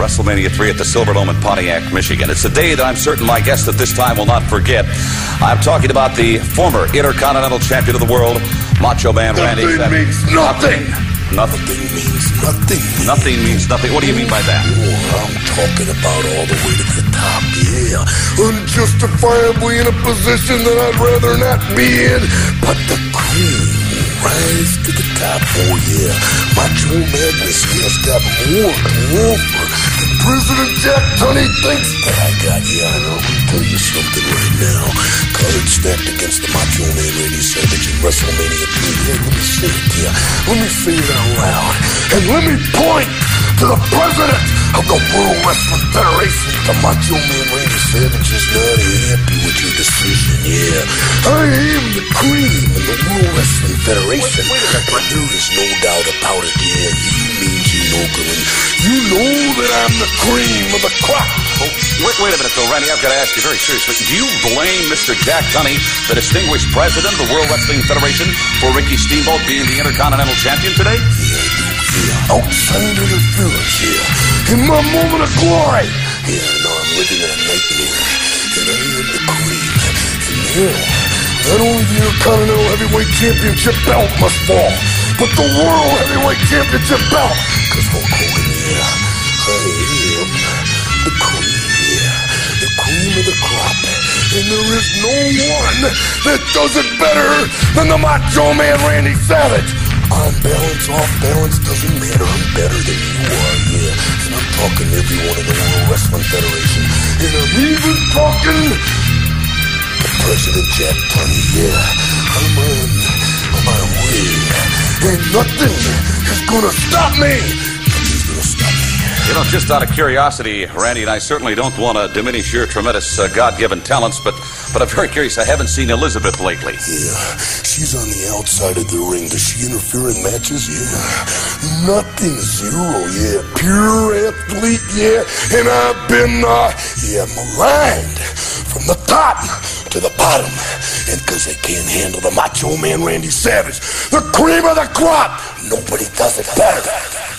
WrestleMania 3 at the Silverdome in Pontiac, Michigan. It's a day that I'm certain my guest at this time will not forget. I'm talking about the former Intercontinental Champion of the world, Macho Man Randy Nothing Savage. means nothing. Nothing. Nothing means nothing. Nothing means nothing. What do you mean by that? Oh, I'm talking about all the way to the top, yeah. Unjustifiably in a position that I'd rather not be in, but the cream will rise to the top, oh yeah. Macho Madness has got more to offer than President Jack Tunney thinks that I got, yeah. And I'm gonna tell you something right now. Cards stacked against the Macho Man Randy Savage in WrestleMania 3. Yeah, let me say it, yeah. Let me say it out loud. And let me point to the president of the World Wrestling Federation. The Macho Man Randy Savage is not happy with your decision, yeah. I am the cream in the World Wrestling Federation. But there is no doubt about it, yeah. You mean Gene Okerlund. You know I'm the cream of the crop. Oh, wait, wait a minute, though, Randy. I've got to ask you very seriously. Do you blame Mr. Jack Tunney, the distinguished president of the World Wrestling Federation, for Ricky Steamboat being the Intercontinental Champion today? Yeah, I do, yeah. Outside interference, yeah. In my moment of glory. Yeah, no, I'm living in a nightmare. And I am the cream. And now, not only the Intercontinental Heavyweight Championship belt must fall, but the World Heavyweight Championship belt. Because Hulk Hogan, yeah, And there is no one that does it better than the Macho Man Randy Savage. On balance, off balance, doesn't matter. I'm better than you are, yeah. And I'm talking to everyone in the World Wrestling Federation. And I'm even talking to President Jack Tunney, yeah. I'm on my way. And nothing is gonna stop me. Know, just out of curiosity, Randy, and I certainly don't want to diminish your tremendous uh, God-given talents, but but I'm very curious. I haven't seen Elizabeth lately. Yeah, she's on the outside of the ring. Does she interfere in matches? Yeah. Nothing zero, yeah. Pure athlete, yeah. And I've been, uh, yeah, maligned from the top to the bottom. And because they can't handle the macho man Randy Savage, the cream of the crop, nobody does it better.